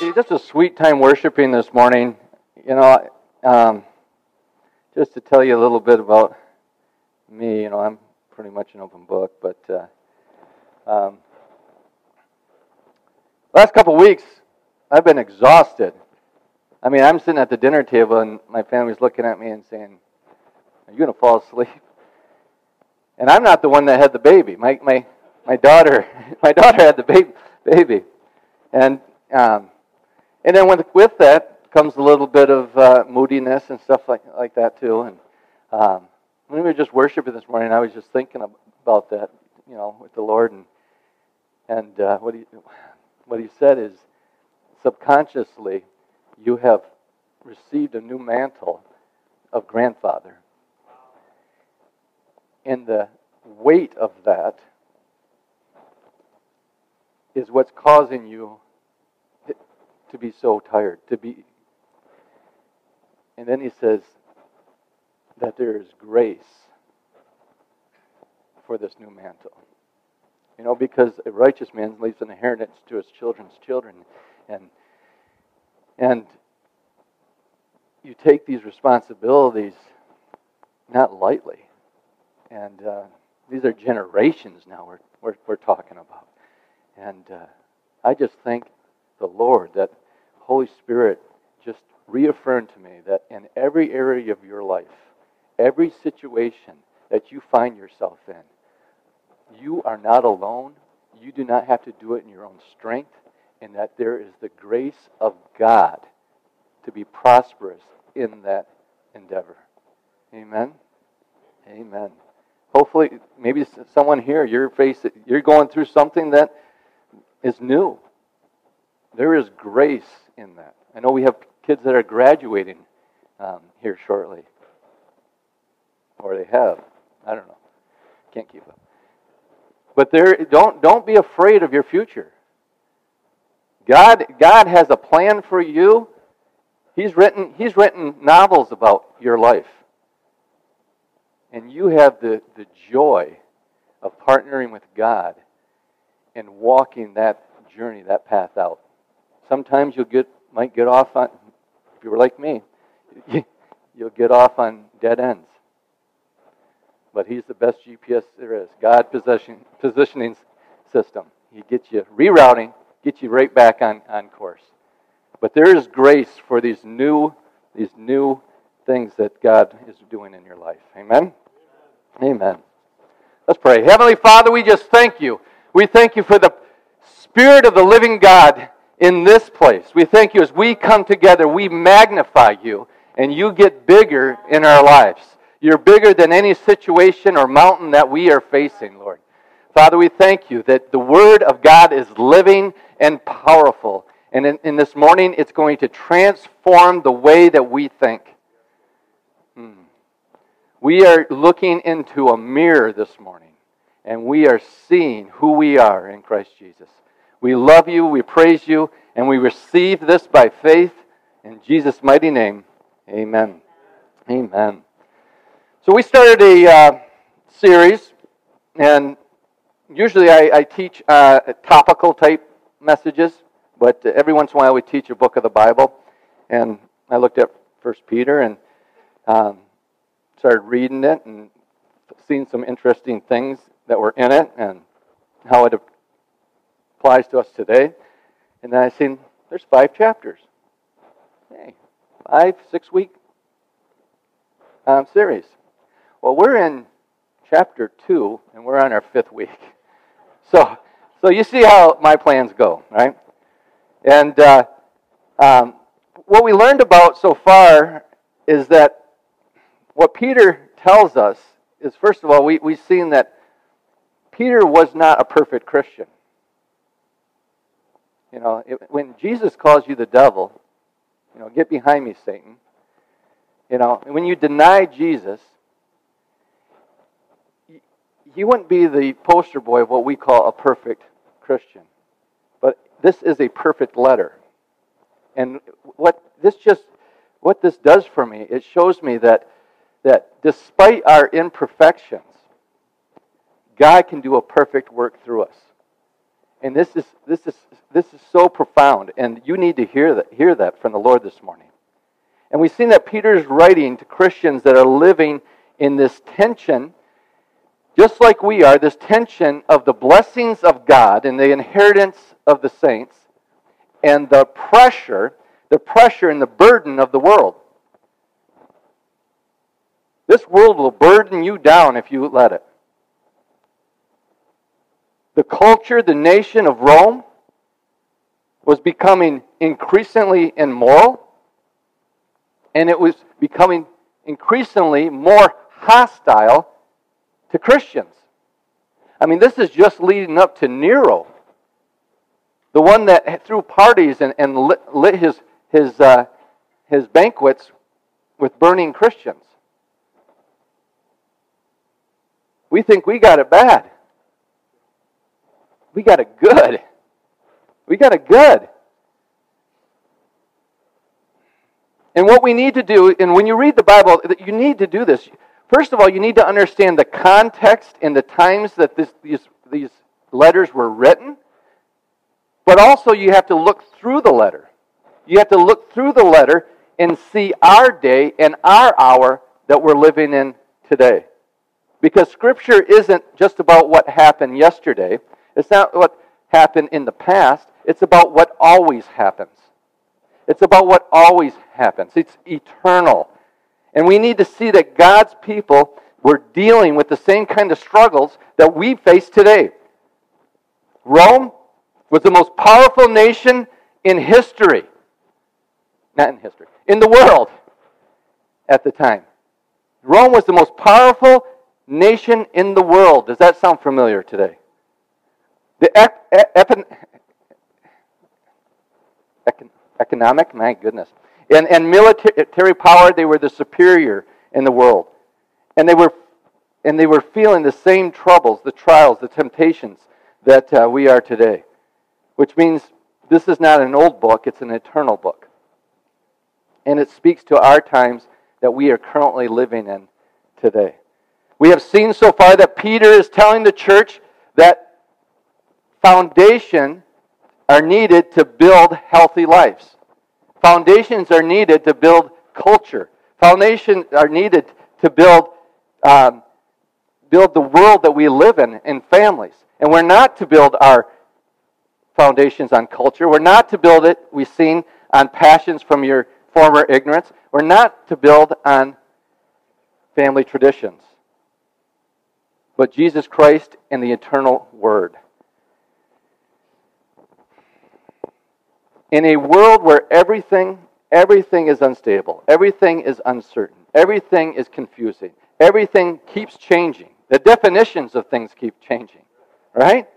just a sweet time worshiping this morning. You know, um, just to tell you a little bit about me, you know, I'm pretty much an open book, but uh, um, last couple of weeks, I've been exhausted. I mean, I'm sitting at the dinner table and my family's looking at me and saying, Are you going to fall asleep? And I'm not the one that had the baby. My, my, my daughter, my daughter had the baby, baby. And um, and then with, that comes a little bit of uh, moodiness and stuff like, like that too. And um, when we were just worshiping this morning, I was just thinking about that, you know, with the Lord. And, and uh, what, he, what he said is subconsciously, you have received a new mantle of grandfather. And the weight of that is what's causing you to be so tired, to be. And then he says that there is grace for this new mantle. You know, because a righteous man leaves an inheritance to his children's children. And, and you take these responsibilities not lightly. And uh, these are generations now we're, we're, we're talking about. And uh, I just thank the Lord that Holy Spirit just reaffirmed to me that in every area of your life, every situation that you find yourself in, you are not alone. You do not have to do it in your own strength, and that there is the grace of God to be prosperous in that endeavor. Amen. Amen. Hopefully, maybe someone here, you're facing, you're going through something that is new. There is grace in that. I know we have kids that are graduating um, here shortly, or they have. I don't know. Can't keep up. But there, don't don't be afraid of your future. God God has a plan for you. He's written He's written novels about your life, and you have the the joy of partnering with God and walking that journey, that path out. Sometimes you'll get might get off on if you were like me, you'll get off on dead ends. But he's the best GPS there is. God possession, positioning system. He gets you rerouting, gets you right back on, on course. But there is grace for these new these new things that God is doing in your life. Amen. Amen. Let's pray. Heavenly Father, we just thank you. We thank you for the Spirit of the living God in this place. We thank you as we come together, we magnify you, and you get bigger in our lives. You're bigger than any situation or mountain that we are facing, Lord. Father, we thank you that the Word of God is living and powerful. And in, in this morning, it's going to transform the way that we think. Hmm. We are looking into a mirror this morning, and we are seeing who we are in Christ Jesus. We love you, we praise you, and we receive this by faith in Jesus' mighty name. Amen. Amen. So we started a uh, series, and usually I, I teach uh, topical type messages, but every once in a while we teach a book of the Bible. And I looked at First Peter and um, started reading it and seen some interesting things that were in it and how it applies to us today. And then I seen there's five chapters. Hey, five, six week um, series. Well, we're in chapter two, and we're on our fifth week. So, so you see how my plans go, right? And uh, um, what we learned about so far is that what Peter tells us is, first of all, we, we've seen that Peter was not a perfect Christian. You know, it, when Jesus calls you the devil, you know, get behind me, Satan. You know, when you deny Jesus, you wouldn't be the poster boy of what we call a perfect Christian. But this is a perfect letter. And what this just what this does for me, it shows me that that despite our imperfections, God can do a perfect work through us. And this is, this is, this is so profound, and you need to hear that, hear that from the Lord this morning. And we've seen that Peter's writing to Christians that are living in this tension, just like we are, this tension of the blessings of God and the inheritance of the saints, and the pressure, the pressure and the burden of the world. This world will burden you down if you let it. The culture, the nation of Rome, was becoming increasingly immoral, and it was becoming increasingly more hostile to Christians. I mean, this is just leading up to Nero, the one that threw parties and, and lit, lit his, his, uh, his banquets with burning Christians. We think we got it bad. We got it good. We got it good. And what we need to do, and when you read the Bible, you need to do this. First of all, you need to understand the context and the times that this, these, these letters were written. But also, you have to look through the letter. You have to look through the letter and see our day and our hour that we're living in today. Because Scripture isn't just about what happened yesterday, it's not what happened in the past, it's about what always happens. It's about what always happens. It's eternal. And we need to see that God's people were dealing with the same kind of struggles that we face today. Rome was the most powerful nation in history. Not in history, in the world at the time. Rome was the most powerful nation in the world. Does that sound familiar today? The ep- ep- economic, my goodness, and, and military power, they were the superior in the world. And they were, and they were feeling the same troubles, the trials, the temptations that uh, we are today. Which means this is not an old book, it's an eternal book. And it speaks to our times that we are currently living in today. We have seen so far that Peter is telling the church that foundation are needed to build healthy lives. Foundations are needed to build culture. Foundations are needed to build, um, build the world that we live in in families. And we're not to build our foundations on culture. We're not to build it, we've seen, on passions from your former ignorance. We're not to build on family traditions but Jesus Christ and the eternal Word. In a world where everything, everything is unstable, everything is uncertain, everything is confusing, everything keeps changing, the definitions of things keep changing, right?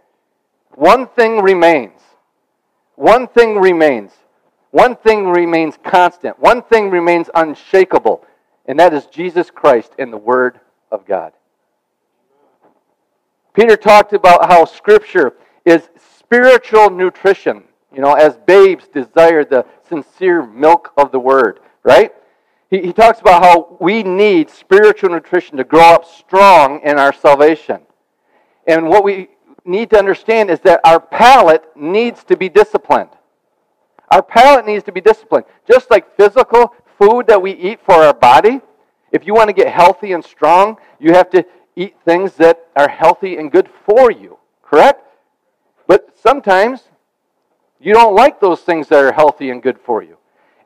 One thing remains. One thing remains. One thing remains constant. One thing remains unshakable, and that is Jesus Christ and the Word of God. Peter talked about how Scripture is spiritual nutrition. You know, as babes desire the sincere milk of the Word, right? He, he talks about how we need spiritual nutrition to grow up strong in our salvation. And what we need to understand is that our palate needs to be disciplined. Our palate needs to be disciplined. Just like physical food that we eat for our body, if you want to get healthy and strong, you have to eat things that are healthy and good for you, correct? But sometimes you don't like those things that are healthy and good for you.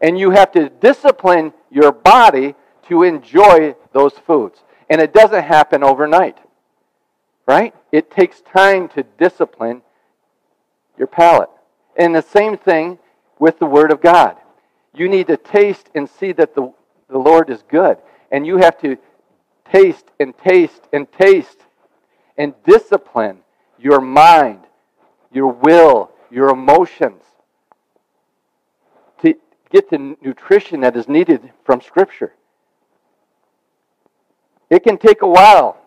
And you have to discipline your body to enjoy those foods. And it doesn't happen overnight, right? It takes time to discipline your palate. And the same thing with the Word of God. You need to taste and see that the, the Lord is good. And you have to taste and taste and taste and discipline your mind, your will, your emotions to get the nutrition that is needed from Scripture. It can take a while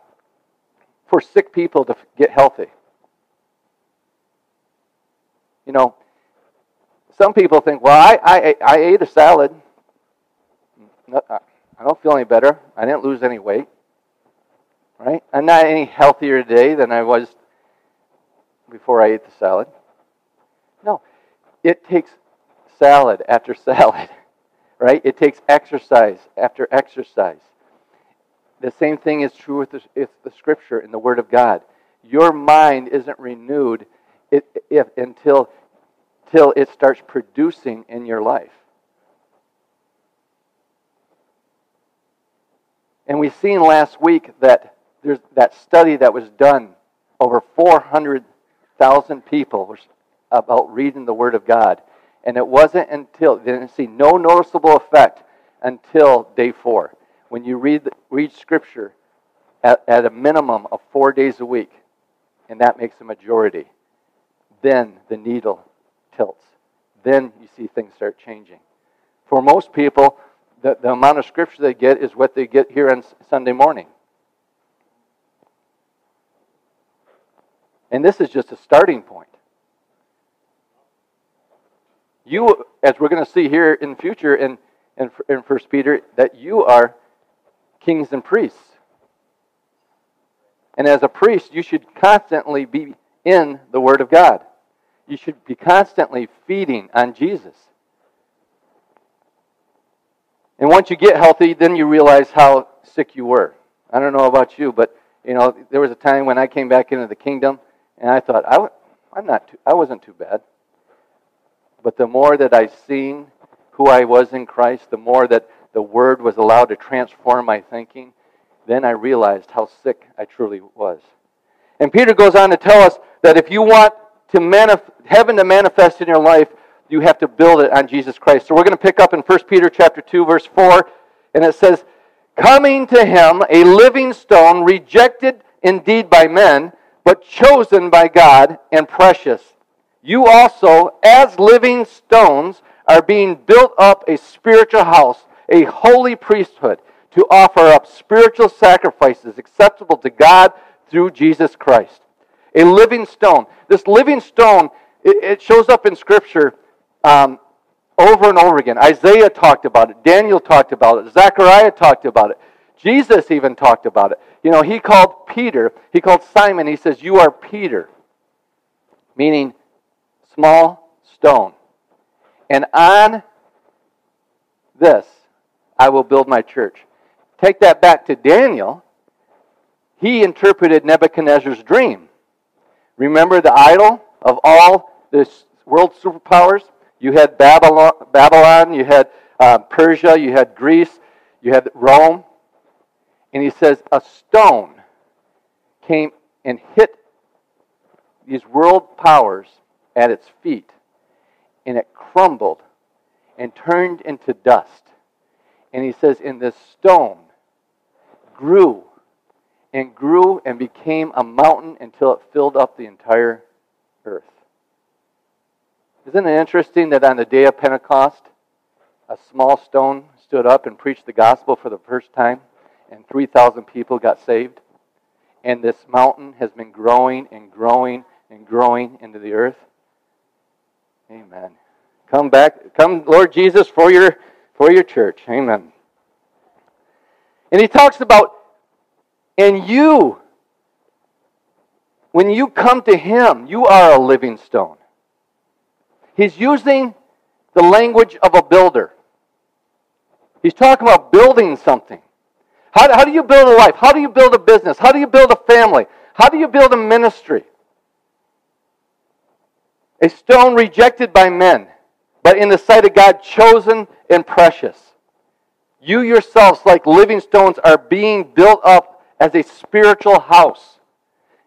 for sick people to get healthy. You know, some people think, well, I, I, I ate a salad. I don't feel any better. I didn't lose any weight. Right? I'm not any healthier today than I was before I ate the salad. No. It takes salad after salad, right? It takes exercise after exercise. The same thing is true with the, the Scripture and the Word of God. Your mind isn't renewed if, if, until, until it starts producing in your life. And we've seen last week that there's that study that was done over 400,000 people about reading the Word of God. And it wasn't until, they didn't see no noticeable effect until day four. When you read, read Scripture at, at a minimum of four days a week, and that makes a majority, then the needle tilts. Then you see things start changing. For most people, the, the amount of Scripture they get is what they get here on Sunday morning. And this is just a starting point. You, as we're going to see here in the future in, in, in 1 Peter, that you are kings and priests. And as a priest, you should constantly be in the Word of God. You should be constantly feeding on Jesus. And once you get healthy, then you realize how sick you were. I don't know about you, but you know, there was a time when I came back into the kingdom, and I thought I, I'm not, too, I wasn't too bad. But the more that I've seen who I was in Christ, the more that the Word was allowed to transform my thinking, then I realized how sick I truly was. And Peter goes on to tell us that if you want to manif- heaven to manifest in your life, you have to build it on Jesus Christ. So we're going to pick up in 1 Peter chapter 2 verse 4 and it says, "Coming to him a living stone rejected indeed by men, but chosen by God and precious you also, as living stones, are being built up a spiritual house, a holy priesthood, to offer up spiritual sacrifices acceptable to God through Jesus Christ. A living stone. This living stone, it, shows up in Scripture um, over and over again. Isaiah talked about it. Daniel talked about it. Zechariah talked about it. Jesus even talked about it. You know, he called Peter, he called Simon, he says, You are Peter, meaning small stone. And on this I will build my church. Take that back to Daniel. He interpreted Nebuchadnezzar's dream. Remember the idol of all the world superpowers? You had Babylon, Babylon you had uh, Persia, you had Greece, you had Rome. And he says, a stone came and hit these world powers at its feet, and it crumbled and turned into dust. And he says, And this stone grew and grew and became a mountain until it filled up the entire earth. Isn't it interesting that on the day of Pentecost, a small stone stood up and preached the gospel for the first time, and 3,000 people got saved? And this mountain has been growing and growing and growing into the earth. Amen. Come back, come, Lord Jesus, for your for your church. Amen. And he talks about, and you, when you come to him, you are a living stone. He's using the language of a builder. He's talking about building something. How, how do you build a life? How do you build a business? How do you build a family? How do you build a ministry? A stone rejected by men, but in the sight of God, chosen and precious. You yourselves, like living stones, are being built up as a spiritual house.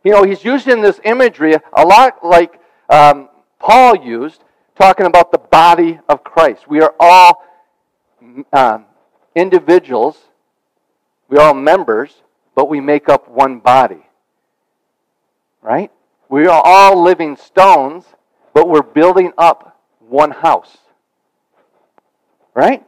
You know, he's using this imagery a lot like um, Paul used, talking about the body of Christ. We are all um, individuals, we are all members, but we make up one body. Right? We are all living stones, but we're building up one house. Right?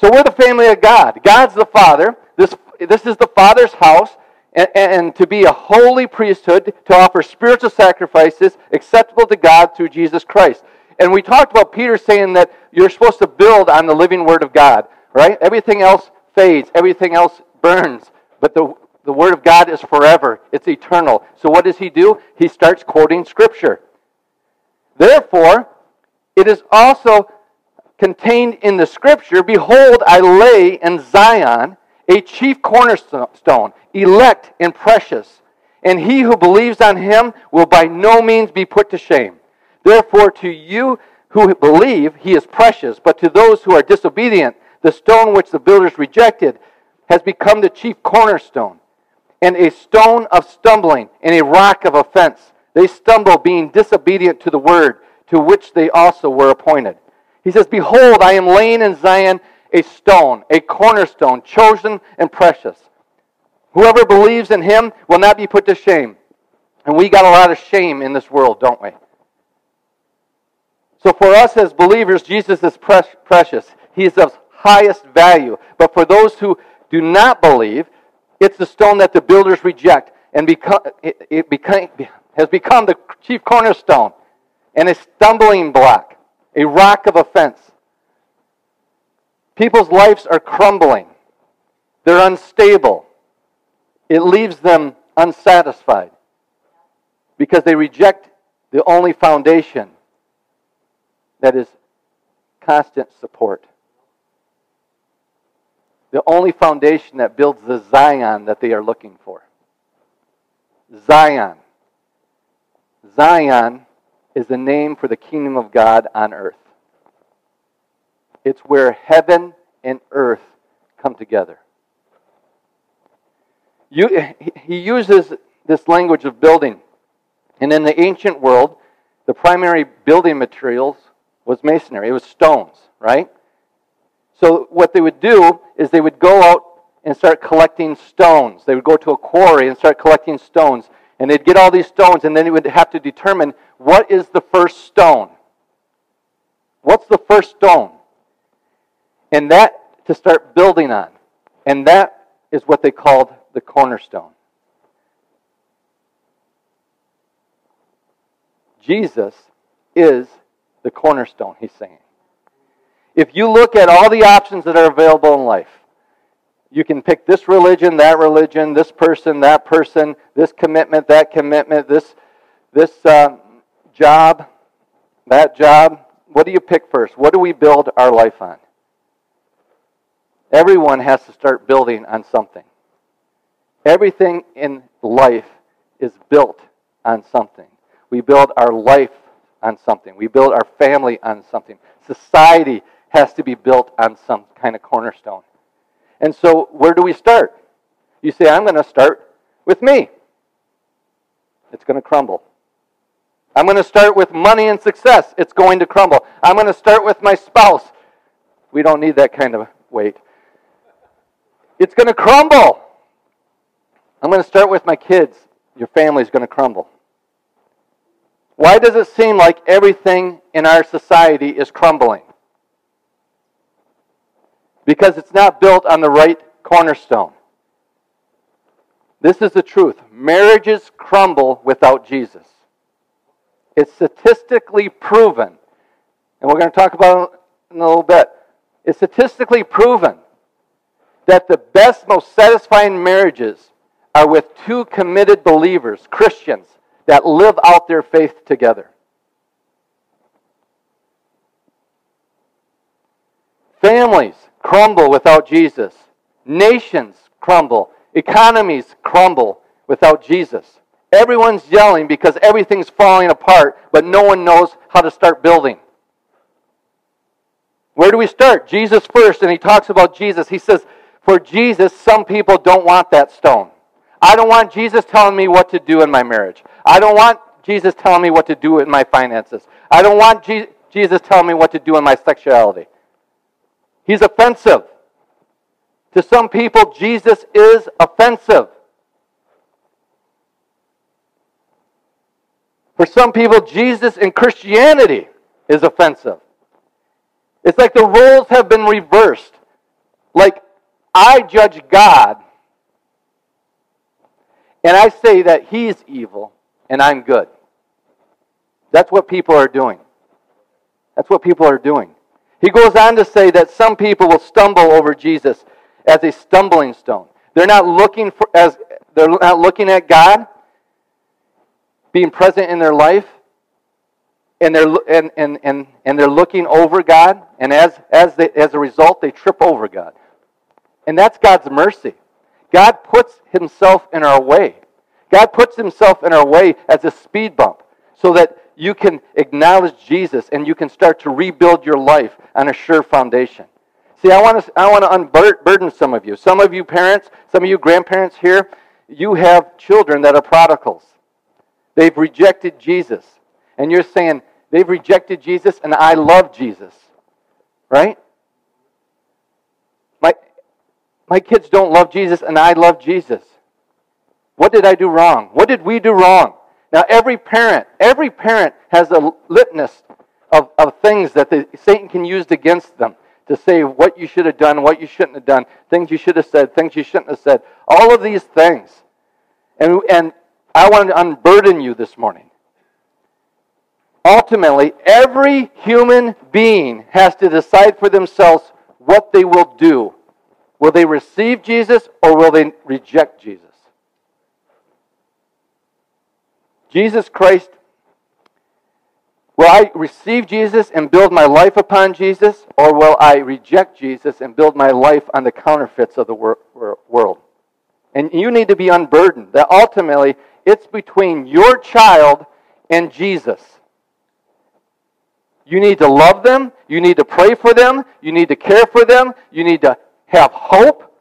So we're the family of God. God's the Father. This, this is the Father's house. And, and, to be a holy priesthood to offer spiritual sacrifices acceptable to God through Jesus Christ. And we talked about Peter saying that you're supposed to build on the living Word of God, right? Everything else fades, everything else burns. But the, the Word of God is forever, it's eternal. So what does he do? He starts quoting Scripture. Therefore, it is also contained in the scripture Behold, I lay in Zion a chief cornerstone, elect and precious, and he who believes on him will by no means be put to shame. Therefore, to you who believe, he is precious, but to those who are disobedient, the stone which the builders rejected has become the chief cornerstone, and a stone of stumbling, and a rock of offense. They stumble, being disobedient to the word, to which they also were appointed. He says, Behold, I am laying in Zion a stone, a cornerstone, chosen and precious. Whoever believes in him will not be put to shame. And we got a lot of shame in this world, don't we? So for us as believers, Jesus is precious. He is of highest value. But for those who do not believe, it's the stone that the builders reject and it, it became, has become the chief cornerstone and a stumbling block, a rock of offense. People's lives are crumbling. They're unstable. It leaves them unsatisfied because they reject the only foundation that is constant support. The only foundation that builds the Zion that they are looking for. Zion. Zion is the name for the kingdom of God on earth. It's where heaven and earth come together. You, he uses this language of building. And in the ancient world, the primary building materials was masonry. It was stones, right? So what they would do is they would go out and start collecting stones. They would go to a quarry and start collecting stones. And they'd get all these stones, and then they would have to determine what is the first stone. What's the first stone? and that to start building on. And that is what they called the cornerstone. Jesus is the cornerstone, he's saying. If you look at all the options that are available in life, you can pick this religion, that religion, this person, that person, this commitment, that commitment, this, this uh, job, that job. What do you pick first? What do we build our life on? Everyone has to start building on something. Everything in life is built on something. We build our life on something. We build our family on something. Society has to be built on some kind of cornerstone. And so, where do we start? You say, I'm going to start with me. It's going to crumble. I'm going to start with money and success. It's going to crumble. I'm going to start with my spouse. We don't need that kind of weight. It's going to crumble. I'm going to start with my kids. Your family's going to crumble. Why does it seem like everything in our society is crumbling? Because it's not built on the right cornerstone. This is the truth. Marriages crumble without Jesus. It's statistically proven, and we're going to talk about it in a little bit. It's statistically proven that the best, most satisfying marriages are with two committed believers, Christians, that live out their faith together. Families crumble without Jesus. Nations crumble. Economies crumble without Jesus. Everyone's yelling because everything's falling apart, but no one knows how to start building. Where do we start? Jesus first, and he talks about Jesus. He says, for Jesus, some people don't want that stone. I don't want Jesus telling me what to do in my marriage. I don't want Jesus telling me what to do in my finances. I don't want Je- Jesus telling me what to do in my sexuality. He's offensive. To some people, Jesus is offensive. For some people, Jesus and Christianity is offensive. It's like the roles have been reversed. Like I judge God and I say that He's evil and I'm good. That's what people are doing. That's what people are doing. He goes on to say that some people will stumble over Jesus as a stumbling stone. They're not looking for as they're not looking at God being present in their life. and they're and, and, and, and they're looking over God, and as as they, as a result, they trip over God. And that's God's mercy. God puts himself in our way. God puts himself in our way as a speed bump so that you can acknowledge Jesus and you can start to rebuild your life on a sure foundation. See, I want to, I want to unburden some of you. Some of you parents, some of you grandparents here, you have children that are prodigals. They've rejected Jesus. And you're saying, they've rejected Jesus and I love Jesus. Right? My, my kids don't love Jesus and I love Jesus. What did I do wrong? What did we do wrong? Now, every parent, every parent has a litmus of, of things that the, Satan can use against them to say what you should have done, what you shouldn't have done, things you should have said, things you shouldn't have said. All of these things. And, and I want to unburden you this morning. Ultimately, every human being has to decide for themselves what they will do. Will they receive Jesus or will they reject Jesus? Jesus Christ, will I receive Jesus and build my life upon Jesus, or will I reject Jesus and build my life on the counterfeits of the wor- world? And you need to be unburdened that ultimately it's between your child and Jesus. You need to love them. You need to pray for them. You need to care for them. You need to have hope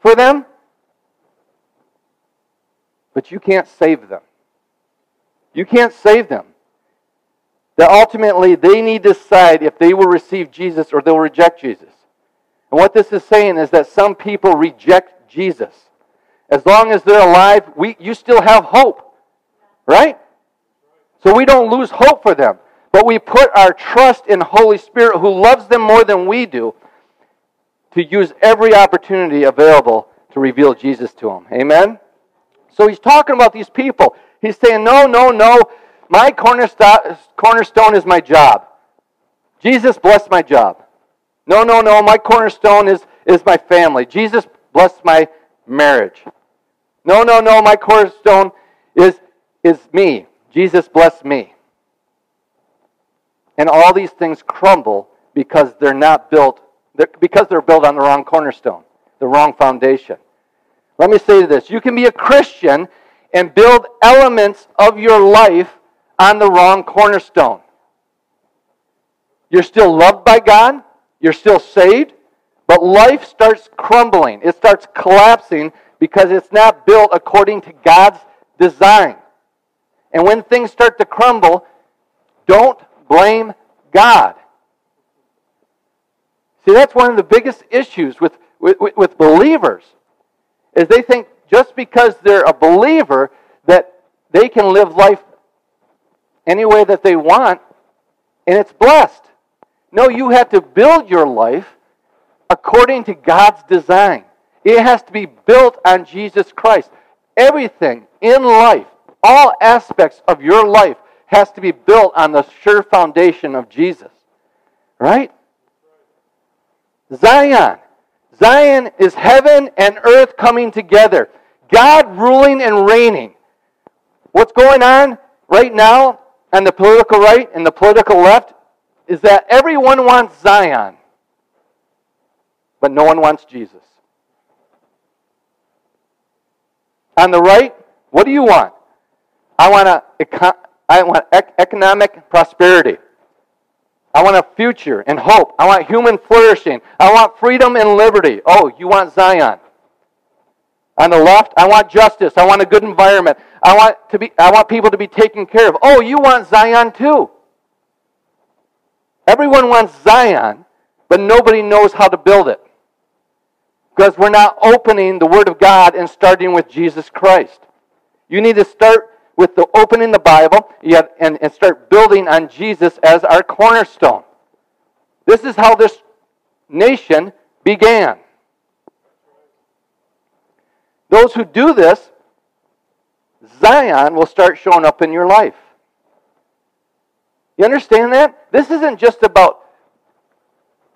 for them. But you can't save them. You can't save them. That ultimately they need to decide if they will receive Jesus or they'll reject Jesus. And what this is saying is that some people reject Jesus. As long as they're alive, we, you still have hope. Right? So we don't lose hope for them. But we put our trust in Holy Spirit who loves them more than we do to use every opportunity available to reveal Jesus to them. Amen? So he's talking about these people. He's saying, no, no, no. My cornerstone is my job. Jesus bless my job. No, no, no. My cornerstone is, is my family. Jesus bless my marriage. No, no, no. My cornerstone is, is me. Jesus bless me. And all these things crumble because they're not built, they're, because they're built on the wrong cornerstone, the wrong foundation. Let me say this you can be a Christian and build elements of your life on the wrong cornerstone. You're still loved by God, you're still saved, but life starts crumbling. It starts collapsing because it's not built according to God's design. And when things start to crumble, don't blame God. See, that's one of the biggest issues with, with, with believers is they think just because they're a believer that they can live life any way that they want and it's blessed. No, you have to build your life according to God's design. It has to be built on Jesus Christ. Everything in life, all aspects of your life, has to be built on the sure foundation of Jesus. Right? Zion. Zion is heaven and earth coming together. God ruling and reigning. What's going on right now on the political right and the political left is that everyone wants Zion, but no one wants Jesus. On the right, what do you want? I want, a, I want economic prosperity. I want a future and hope. I want human flourishing. I want freedom and liberty. Oh, you want Zion. On the left, I want justice. I want a good environment. I want, to be, I want people to be taken care of. Oh, you want Zion too. Everyone wants Zion, but nobody knows how to build it. Because we're not opening the Word of God and starting with Jesus Christ. You need to start with the opening the Bible and, and start building on Jesus as our cornerstone. This is how this nation began. Those who do this, Zion will start showing up in your life. You understand that? This isn't just about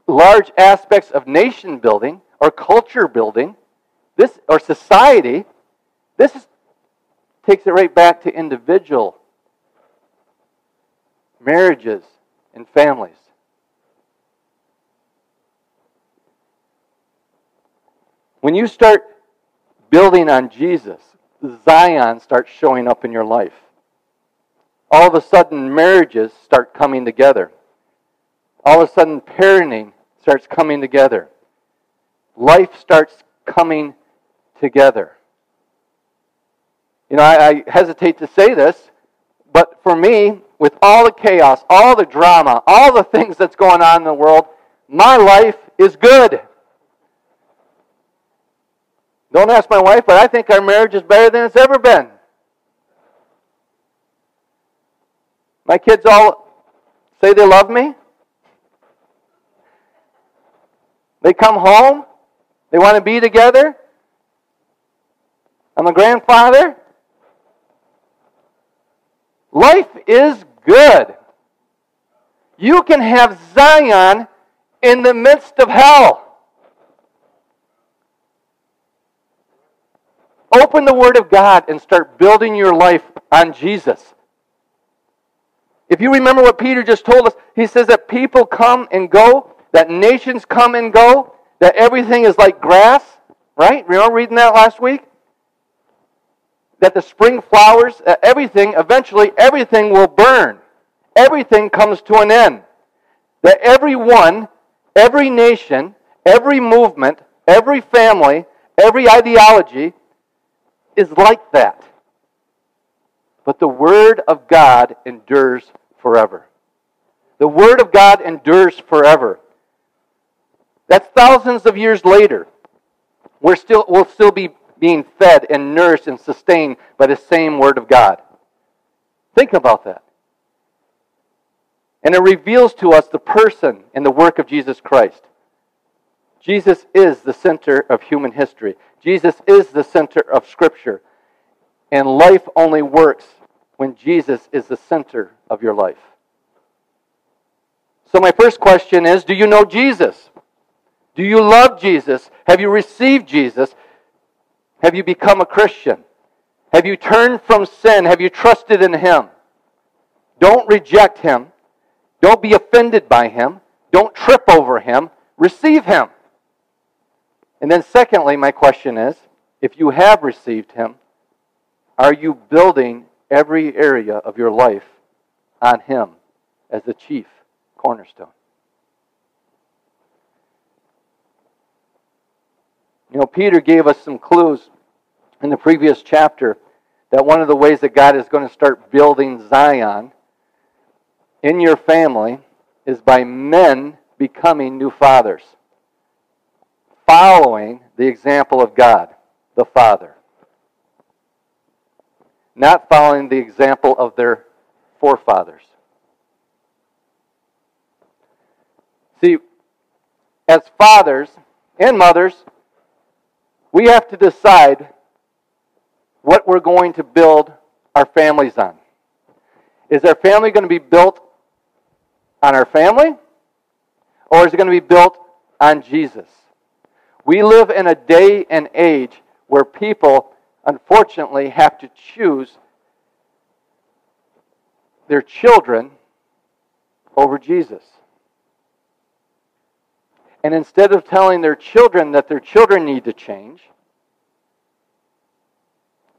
large aspects of nation building or culture building, this or society. This is, takes it right back to individual marriages and families. When you start building on Jesus, Zion starts showing up in your life. All of a sudden, marriages start coming together. All of a sudden, parenting starts coming together. Life starts coming together. You know, I, I hesitate to say this, but for me, with all the chaos, all the drama, all the things that's going on in the world, my life is good. Don't ask my wife, but I think our marriage is better than it's ever been. My kids all say they love me. They come home. They want to be together. I'm a grandfather. Life is good. You can have Zion in the midst of hell. Open the Word of God and start building your life on Jesus. If you remember what Peter just told us, he says that people come and go, that nations come and go, that everything is like grass, right? Remember reading that last week? That the spring flowers, uh, everything, eventually, everything will burn. Everything comes to an end. That everyone, every nation, every movement, every family, every ideology is like that. But the Word of God endures forever. The Word of God endures forever. That's thousands of years later. We're still, we'll still be being fed and nourished and sustained by the same Word of God. Think about that. And it reveals to us the person and the work of Jesus Christ. Jesus is the center of human history. Jesus is the center of Scripture. And life only works when Jesus is the center of your life. So, my first question is Do you know Jesus? Do you love Jesus? Have you received Jesus? Have you become a Christian? Have you turned from sin? Have you trusted in Him? Don't reject Him. Don't be offended by Him. Don't trip over Him. Receive Him. And then, secondly, my question is if you have received Him, are you building every area of your life on Him as the chief cornerstone? You know, Peter gave us some clues in the previous chapter that one of the ways that God is going to start building Zion in your family is by men becoming new fathers following the example of God, the Father. Not following the example of their forefathers. See, as fathers and mothers, we have to decide what we're going to build our families on. Is our family going to be built on our family? Or is it going to be built on Jesus? We live in a day and age where people, unfortunately, have to choose their children over Jesus. And instead of telling their children that their children need to change,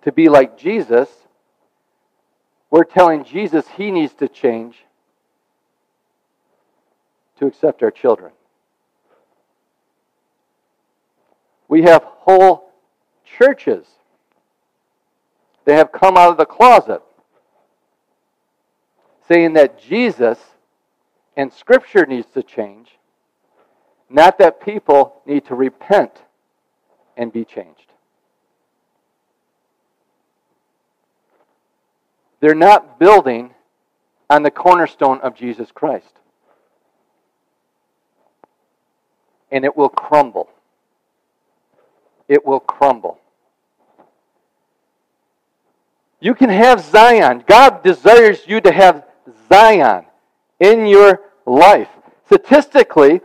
to be like Jesus, we're telling Jesus he needs to change to accept our children. We have whole churches. They have come out of the closet saying that Jesus and Scripture needs to change, not that people need to repent and be changed. They're not building on the cornerstone of Jesus Christ. And it will crumble it will crumble. You can have Zion. God desires you to have Zion in your life. Statistically,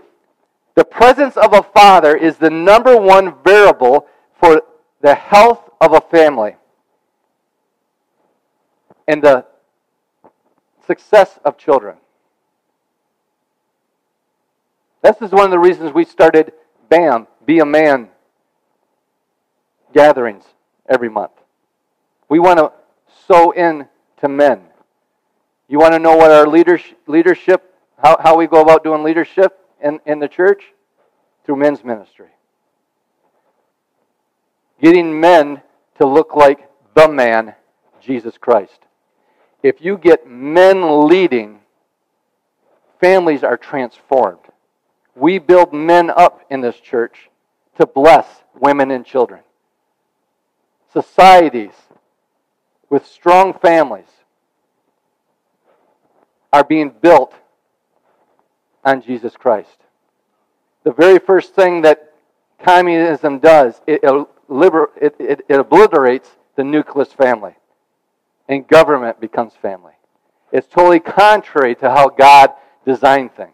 the presence of a father is the number one variable for the health of a family. And the success of children. This is one of the reasons we started BAM, Be a Man gatherings every month. We want to sow in to men. You want to know what our leadership, how, how we go about doing leadership in, in the church? Through men's ministry. Getting men to look like the man, Jesus Christ. If you get men leading, families are transformed. We build men up in this church to bless women and children. Societies with strong families are being built on Jesus Christ. The very first thing that communism does, it, it, it, it obliterates the nucleus family, and government becomes family. It's totally contrary to how God designed things.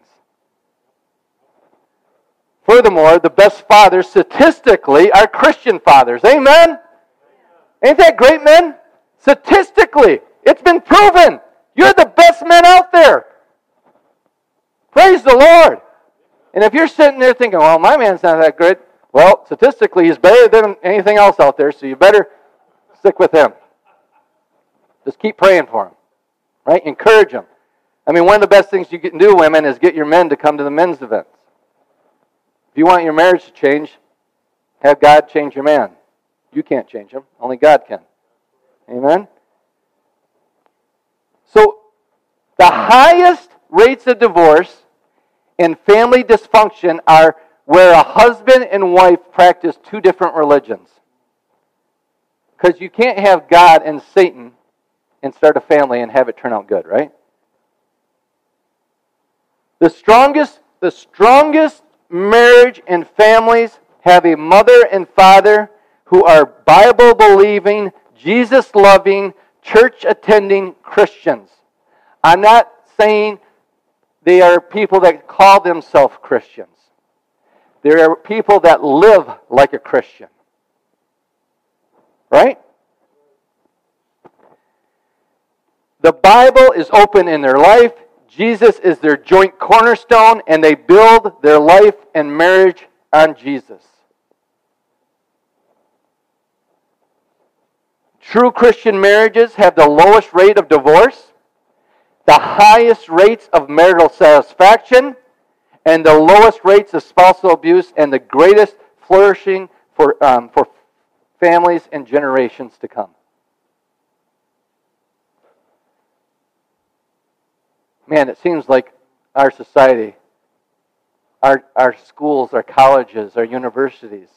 Furthermore, the best fathers statistically are Christian fathers. Amen? Ain't that great, men? Statistically, it's been proven. You're the best men out there. Praise the Lord. And if you're sitting there thinking, well, my man's not that good, well, statistically, he's better than anything else out there, so you better stick with him. Just keep praying for him, right? Encourage him. I mean, one of the best things you can do, women, is get your men to come to the men's events. If you want your marriage to change, have God change your man. You can't change them, only God can. Amen? So, the highest rates of divorce and family dysfunction are where a husband and wife practice two different religions. Because you can't have God and Satan and start a family and have it turn out good, right? The strongest, the strongest marriage and families have a mother and father who are Bible believing, Jesus loving, church attending Christians. I'm not saying they are people that call themselves Christians. There are people that live like a Christian. Right? The Bible is open in their life. Jesus is their joint cornerstone, and they build their life and marriage on Jesus. True Christian marriages have the lowest rate of divorce, the highest rates of marital satisfaction, and the lowest rates of spousal abuse, and the greatest flourishing for, um, for families and generations to come. Man, it seems like our society, our, our schools, our colleges, our universities,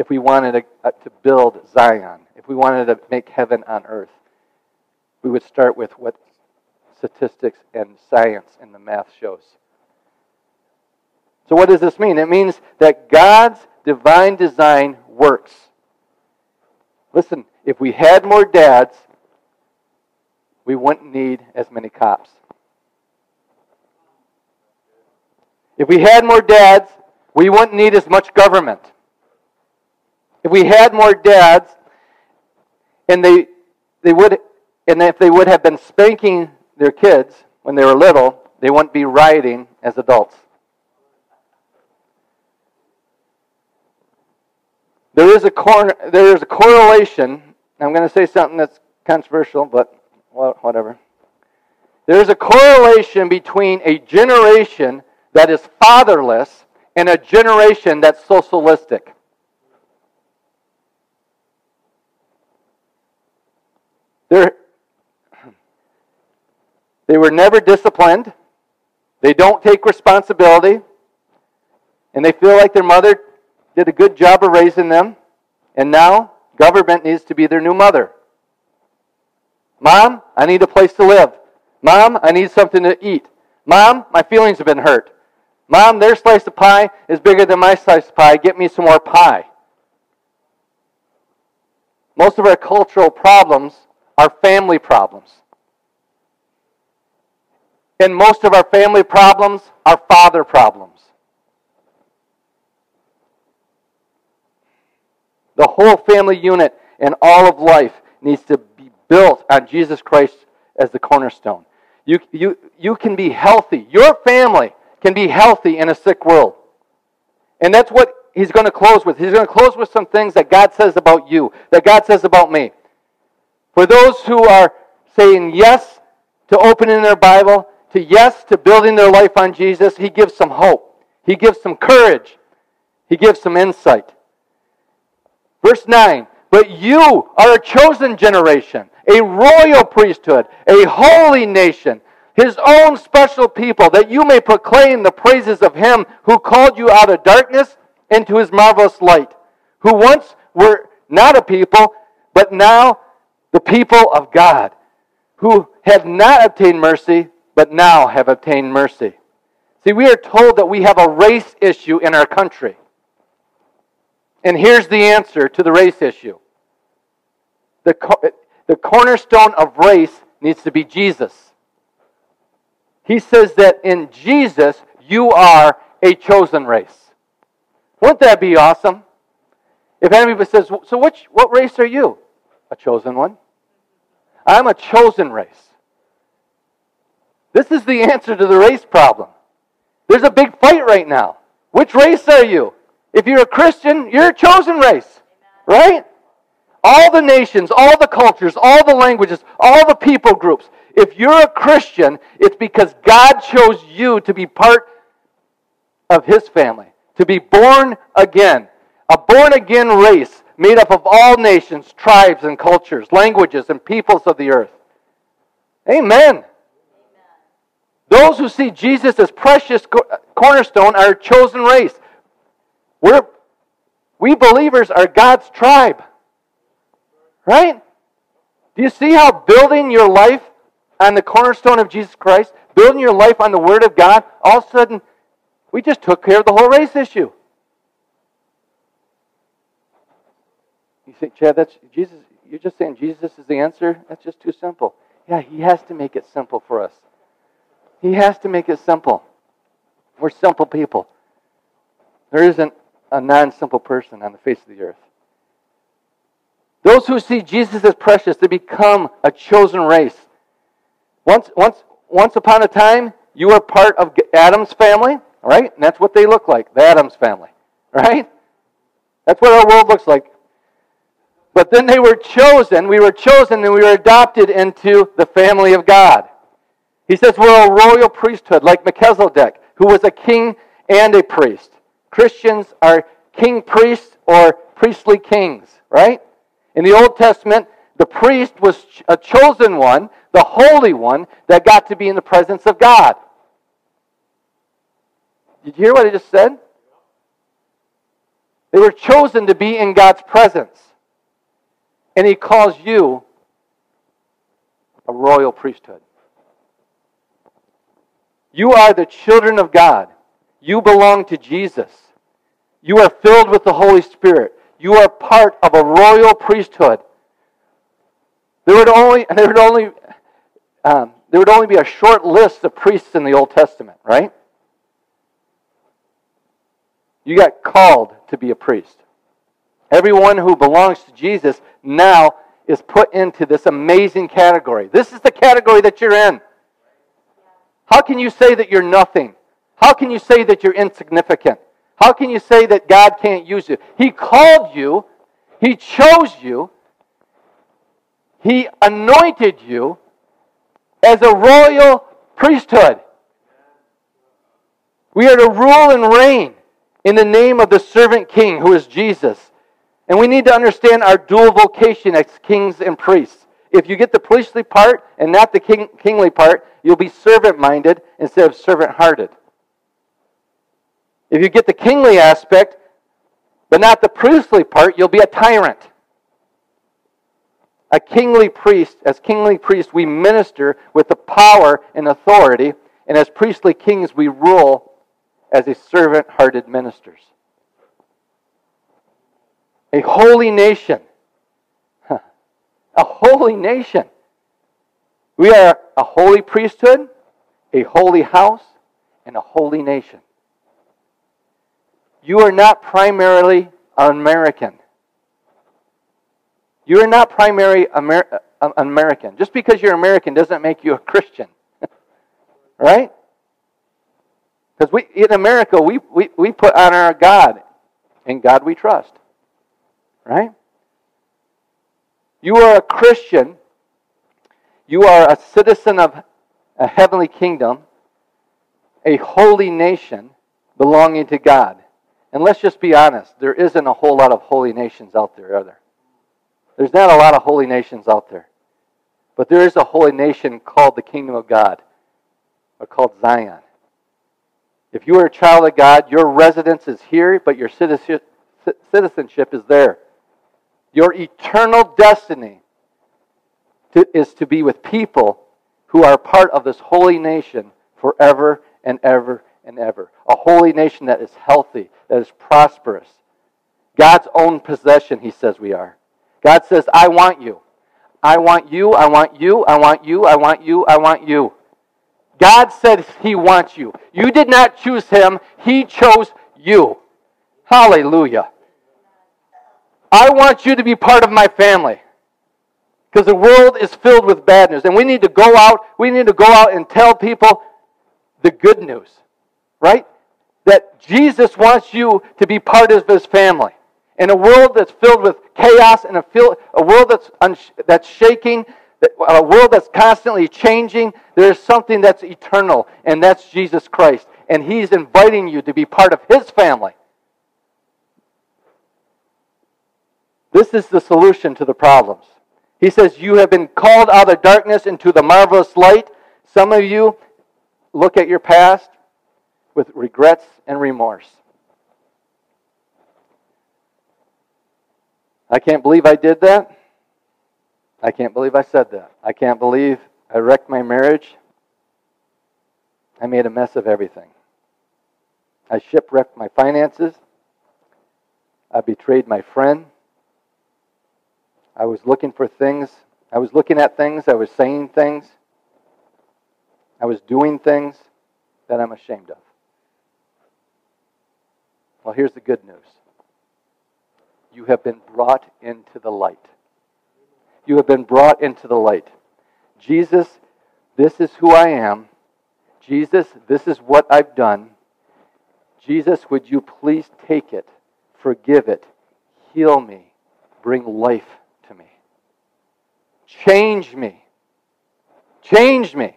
if we wanted to, uh, to build Zion, if we wanted to make heaven on earth, we would start with what statistics and science and the math shows. So, what does this mean? It means that God's divine design works. Listen, if we had more dads, we wouldn't need as many cops. If we had more dads, we wouldn't need as much government. If we had more dads, and they, they would, and if they would have been spanking their kids when they were little, they wouldn't be rioting as adults. There is a, cor- there is a correlation. I'm going to say something that's controversial, but whatever. There is a correlation between a generation that is fatherless and a generation that's socialistic. They're, they were never disciplined. They don't take responsibility. And they feel like their mother did a good job of raising them. And now government needs to be their new mother. Mom, I need a place to live. Mom, I need something to eat. Mom, my feelings have been hurt. Mom, their slice of pie is bigger than my slice of pie. Get me some more pie. Most of our cultural problems are family problems. And most of our family problems are father problems. The whole family unit and all of life needs to be built on Jesus Christ as the cornerstone. You, you, you can be healthy. Your family can be healthy in a sick world. And that's what he's going to close with. He's going to close with some things that God says about you, that God says about me. For those who are saying yes to opening their Bible, to yes to building their life on Jesus, he gives some hope. He gives some courage. He gives some insight. Verse 9 But you are a chosen generation, a royal priesthood, a holy nation, his own special people, that you may proclaim the praises of him who called you out of darkness into his marvelous light, who once were not a people, but now the people of God, who have not obtained mercy, but now have obtained mercy. See, we are told that we have a race issue in our country. And here's the answer to the race issue the, the cornerstone of race needs to be Jesus. He says that in Jesus, you are a chosen race. Wouldn't that be awesome? If anybody says, So which, what race are you? A chosen one. I'm a chosen race. This is the answer to the race problem. There's a big fight right now. Which race are you? If you're a Christian, you're a chosen race, right? All the nations, all the cultures, all the languages, all the people groups. If you're a Christian, it's because God chose you to be part of His family, to be born again. A born again race made up of all nations, tribes, and cultures, languages, and peoples of the earth. Amen. Those who see Jesus as precious cornerstone are a chosen race. We're, we believers are God's tribe. Right? Do you see how building your life on the cornerstone of Jesus Christ, building your life on the Word of God, all of a sudden, we just took care of the whole race issue. You think, Chad, that's Jesus, you're just saying Jesus is the answer? That's just too simple. Yeah, he has to make it simple for us. He has to make it simple. We're simple people. There isn't a non simple person on the face of the earth. Those who see Jesus as precious, they become a chosen race. Once, once, once upon a time, you were part of Adam's family, right? And that's what they look like, the Adams family, right? That's what our world looks like. But then they were chosen, we were chosen, and we were adopted into the family of God. He says we're a royal priesthood, like Melchizedek, who was a king and a priest. Christians are king priests or priestly kings, right? In the Old Testament, the priest was a chosen one, the holy one, that got to be in the presence of God. Did you hear what I just said? They were chosen to be in God's presence. And He calls you a royal priesthood. You are the children of God. You belong to Jesus. You are filled with the Holy Spirit. You are part of a royal priesthood. There would only there would only um, there would only be a short list of priests in the Old Testament, right? You got called to be a priest. Everyone who belongs to Jesus now is put into this amazing category. This is the category that you're in. How can you say that you're nothing? How can you say that you're insignificant? How can you say that God can't use you? He called you, He chose you, He anointed you as a royal priesthood. We are to rule and reign in the name of the servant king who is Jesus. And we need to understand our dual vocation as kings and priests. If you get the priestly part and not the king, kingly part, you'll be servant minded instead of servant hearted. If you get the kingly aspect, but not the priestly part, you'll be a tyrant. A kingly priest, as kingly priests, we minister with the power and authority, and as priestly kings, we rule as a servant hearted ministers. A holy nation. A holy nation. We are a holy priesthood, a holy house, and a holy nation. You are not primarily American. You are not primarily Amer- uh, American. Just because you're American doesn't make you a Christian. Right? Because we in America we, we, we put on our God. In God we trust. Right? You are a Christian. You are a citizen of a heavenly kingdom, a holy nation belonging to God. And let's just be honest, there isn't a whole lot of holy nations out there, are there? There's not a lot of holy nations out there. But there is a holy nation called the kingdom of God, or called Zion. If you are a child of God, your residence is here, but your citizenship is there. Your eternal destiny to, is to be with people who are part of this holy nation forever and ever and ever. A holy nation that is healthy, that is prosperous. God's own possession, he says we are. God says, I want you. I want you, I want you, I want you, I want you, I want you. God says he wants you. You did not choose him, he chose you. Hallelujah. I want you to be part of my family. Because the world is filled with bad news. And we need to go out, we need to go out and tell people the good news. Right? That Jesus wants you to be part of his family. In a world that's filled with chaos and a, feel, a world that's, that's shaking, a world that's constantly changing, there's something that's eternal, and that's Jesus Christ. And he's inviting you to be part of his family. This is the solution to the problems. He says, You have been called out of darkness into the marvelous light. Some of you look at your past with regrets and remorse. I can't believe I did that. I can't believe I said that. I can't believe I wrecked my marriage. I made a mess of everything. I shipwrecked my finances. I betrayed my friend. I was looking for things. I was looking at things. I was saying things. I was doing things that I'm ashamed of. Well, here's the good news you have been brought into the light. You have been brought into the light. Jesus, this is who I am. Jesus, this is what I've done. Jesus, would you please take it, forgive it, heal me, bring life Change me. Change me.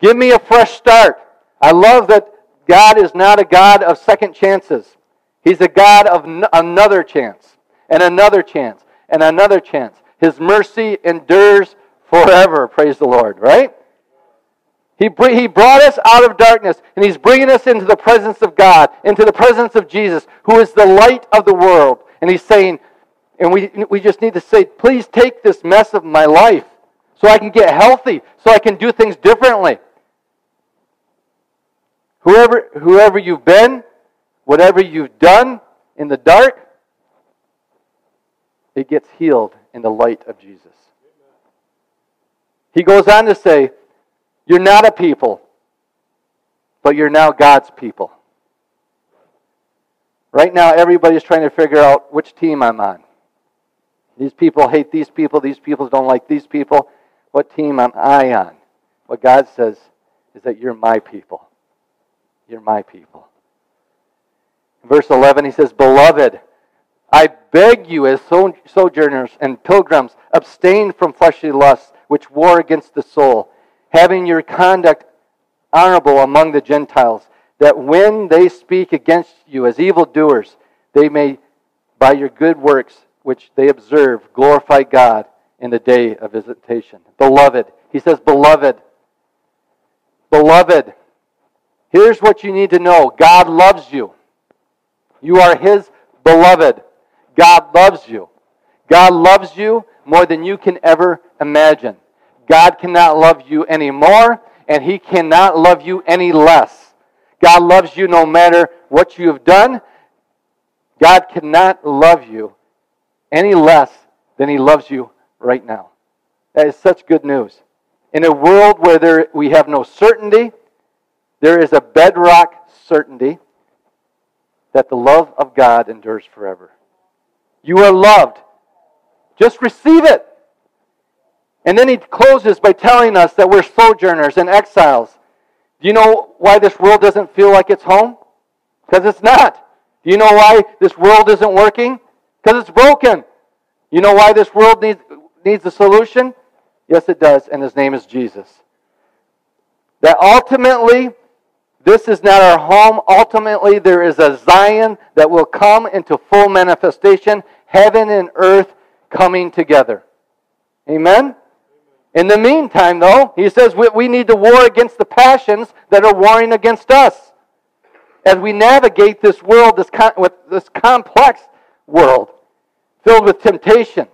Give me a fresh start. I love that God is not a God of second chances. He's a God of n- another chance, and another chance, and another chance. His mercy endures forever. Praise the Lord, right? He, he brought us out of darkness, and He's bringing us into the presence of God, into the presence of Jesus, who is the light of the world. And He's saying, and we, we just need to say, please take this mess of my life so I can get healthy, so I can do things differently. Whoever, whoever you've been, whatever you've done in the dark, it gets healed in the light of Jesus. He goes on to say, You're not a people, but you're now God's people. Right now, everybody's trying to figure out which team I'm on. These people hate these people. These people don't like these people. What team am I on? What God says is that you're my people. You're my people. In verse 11, he says, Beloved, I beg you as sojourners and pilgrims, abstain from fleshly lusts which war against the soul, having your conduct honorable among the Gentiles, that when they speak against you as evildoers, they may, by your good works, which they observe glorify God in the day of visitation. Beloved, he says, Beloved, beloved, here's what you need to know God loves you. You are his beloved. God loves you. God loves you more than you can ever imagine. God cannot love you any more, and he cannot love you any less. God loves you no matter what you have done. God cannot love you any less than He loves you right now. That is such good news. In a world where there, we have no certainty, there is a bedrock certainty that the love of God endures forever. You are loved. Just receive it. And then he closes by telling us that we're sojourners and exiles. Do you know why this world doesn't feel like it's home? Because it's not. Do you know why this world isn't working? Because it's broken. You know why this world needs, needs a solution? Yes, it does, and his name is Jesus. That ultimately, this is not our home. Ultimately, there is a Zion that will come into full manifestation, heaven and earth coming together. Amen? In the meantime, though, he says we need to war against the passions that are warring against us. As we navigate this world, this, with this complex world filled with temptations,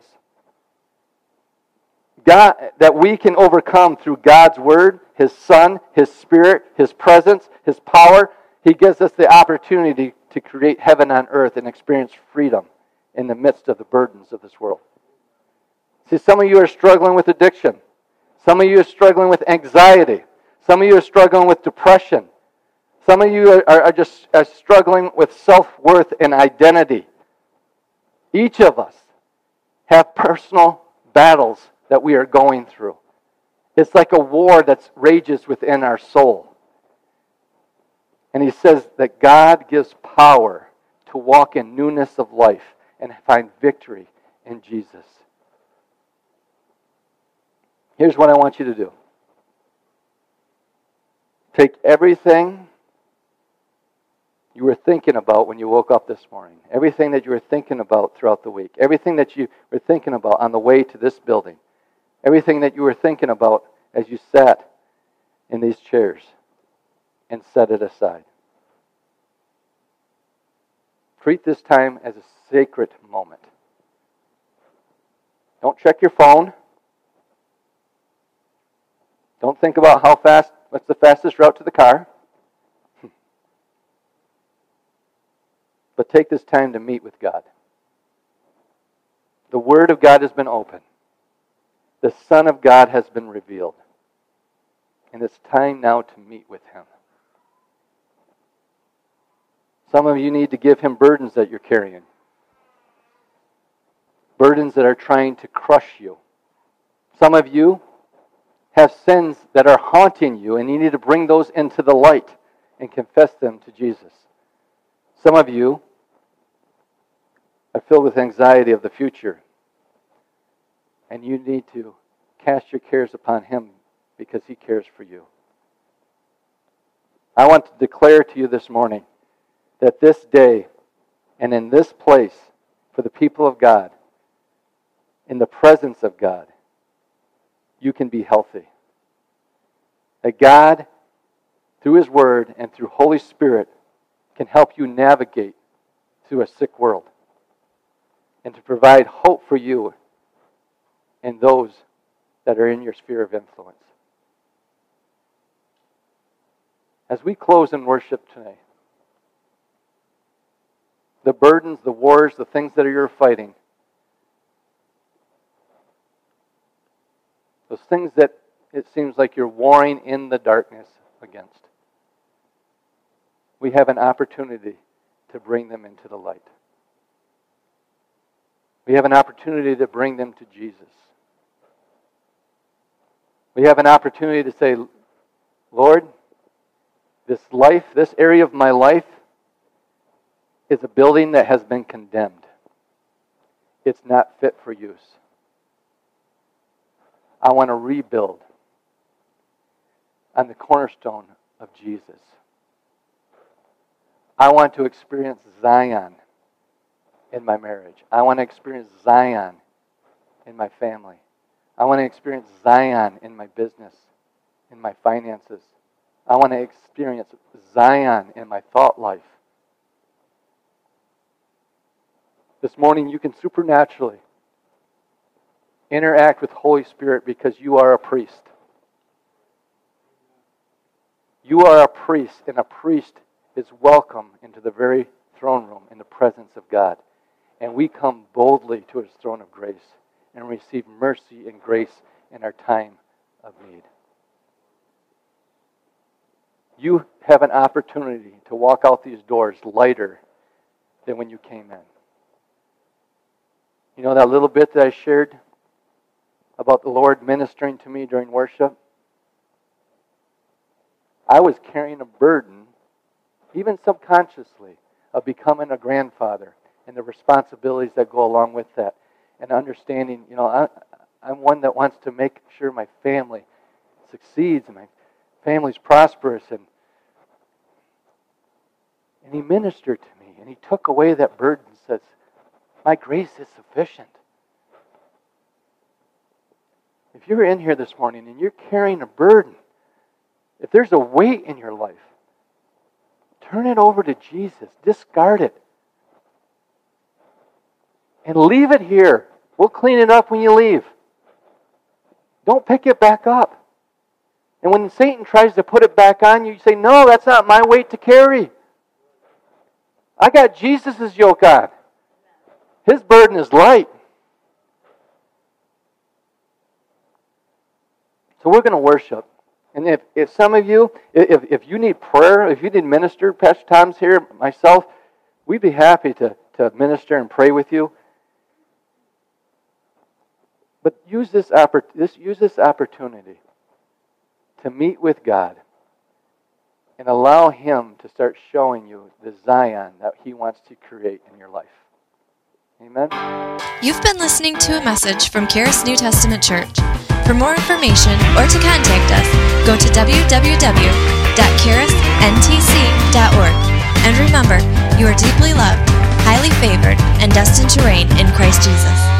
God, that we can overcome through God's Word, His Son, His Spirit, His presence, His power. He gives us the opportunity to create heaven on earth and experience freedom in the midst of the burdens of this world. See, some of you are struggling with addiction. Some of you are struggling with anxiety. Some of you are struggling with depression. Some of you are, are just are struggling with self worth and identity. Each of us have personal battles that we are going through. It's like a war that rages within our soul. And he says that God gives power to walk in newness of life and find victory in Jesus. Here's what I want you to do take everything you were thinking about when you woke up this morning, everything that you were thinking about throughout the week, everything that you were thinking about on the way to this building, everything that you were thinking about as you sat in these chairs, and set it aside. Treat this time as a sacred moment. Don't check your phone. Don't think about how fast, what's the fastest route to the car. But take this time to meet with God. The Word of God has been opened. The Son of God has been revealed. And it's time now to meet with Him. Some of you need to give Him burdens that you're carrying, burdens that are trying to crush you. Some of you have sins that are haunting you, and you need to bring those into the light and confess them to Jesus. Some of you are filled with anxiety of the future, and you need to cast your cares upon Him because He cares for you. I want to declare to you this morning that this day and in this place for the people of God, in the presence of God, you can be healthy. That God, through His Word and through Holy Spirit, can help you navigate through a sick world and to provide hope for you and those that are in your sphere of influence. As we close in worship today, the burdens, the wars, the things that you're fighting, Those things that it seems like you're warring in the darkness against. We have an opportunity to bring them into the light. We have an opportunity to bring them to Jesus. We have an opportunity to say, Lord, this life, this area of my life, is a building that has been condemned. It's not fit for use. I want to rebuild on the cornerstone of Jesus. I want to experience Zion in my marriage. I want to experience Zion in my family. I want to experience Zion in my business, in my finances. I want to experience Zion in my thought life. This morning, you can supernaturally interact with Holy Spirit because you are a priest. You are a priest, and a priest is welcome into the very throne room in the presence of God. And we come boldly to his throne of grace and receive mercy and grace in our time of need. You have an opportunity to walk out these doors lighter than when you came in. You know that little bit that I shared about the Lord ministering to me during worship? I was carrying a burden, even subconsciously, of becoming a grandfather and the responsibilities that go along with that. And understanding, you know, I, I'm one that wants to make sure my family succeeds and my family's prosperous. And, and he ministered to me and he took away that burden and says, My grace is sufficient. If you're in here this morning and you're carrying a burden, if there's a weight in your life, turn it over to Jesus. Discard it. And leave it here. We'll clean it up when you leave. Don't pick it back up. And when Satan tries to put it back on you, you say, No, that's not my weight to carry. I got Jesus' yoke on. His burden is light. So we're going to worship. And if, if some of you, if, if you need prayer, if you need minister, Pastor Tom's here, myself, we'd be happy to, to minister and pray with you. But use this, oppor- this, use this opportunity to meet with God and allow Him to start showing you the Zion that He wants to create in your life. Amen. You've been listening to a message from Charis New Testament Church. For more information or to contact us, go to www.charisntc.org. And remember, you are deeply loved, highly favored, and destined to reign in Christ Jesus.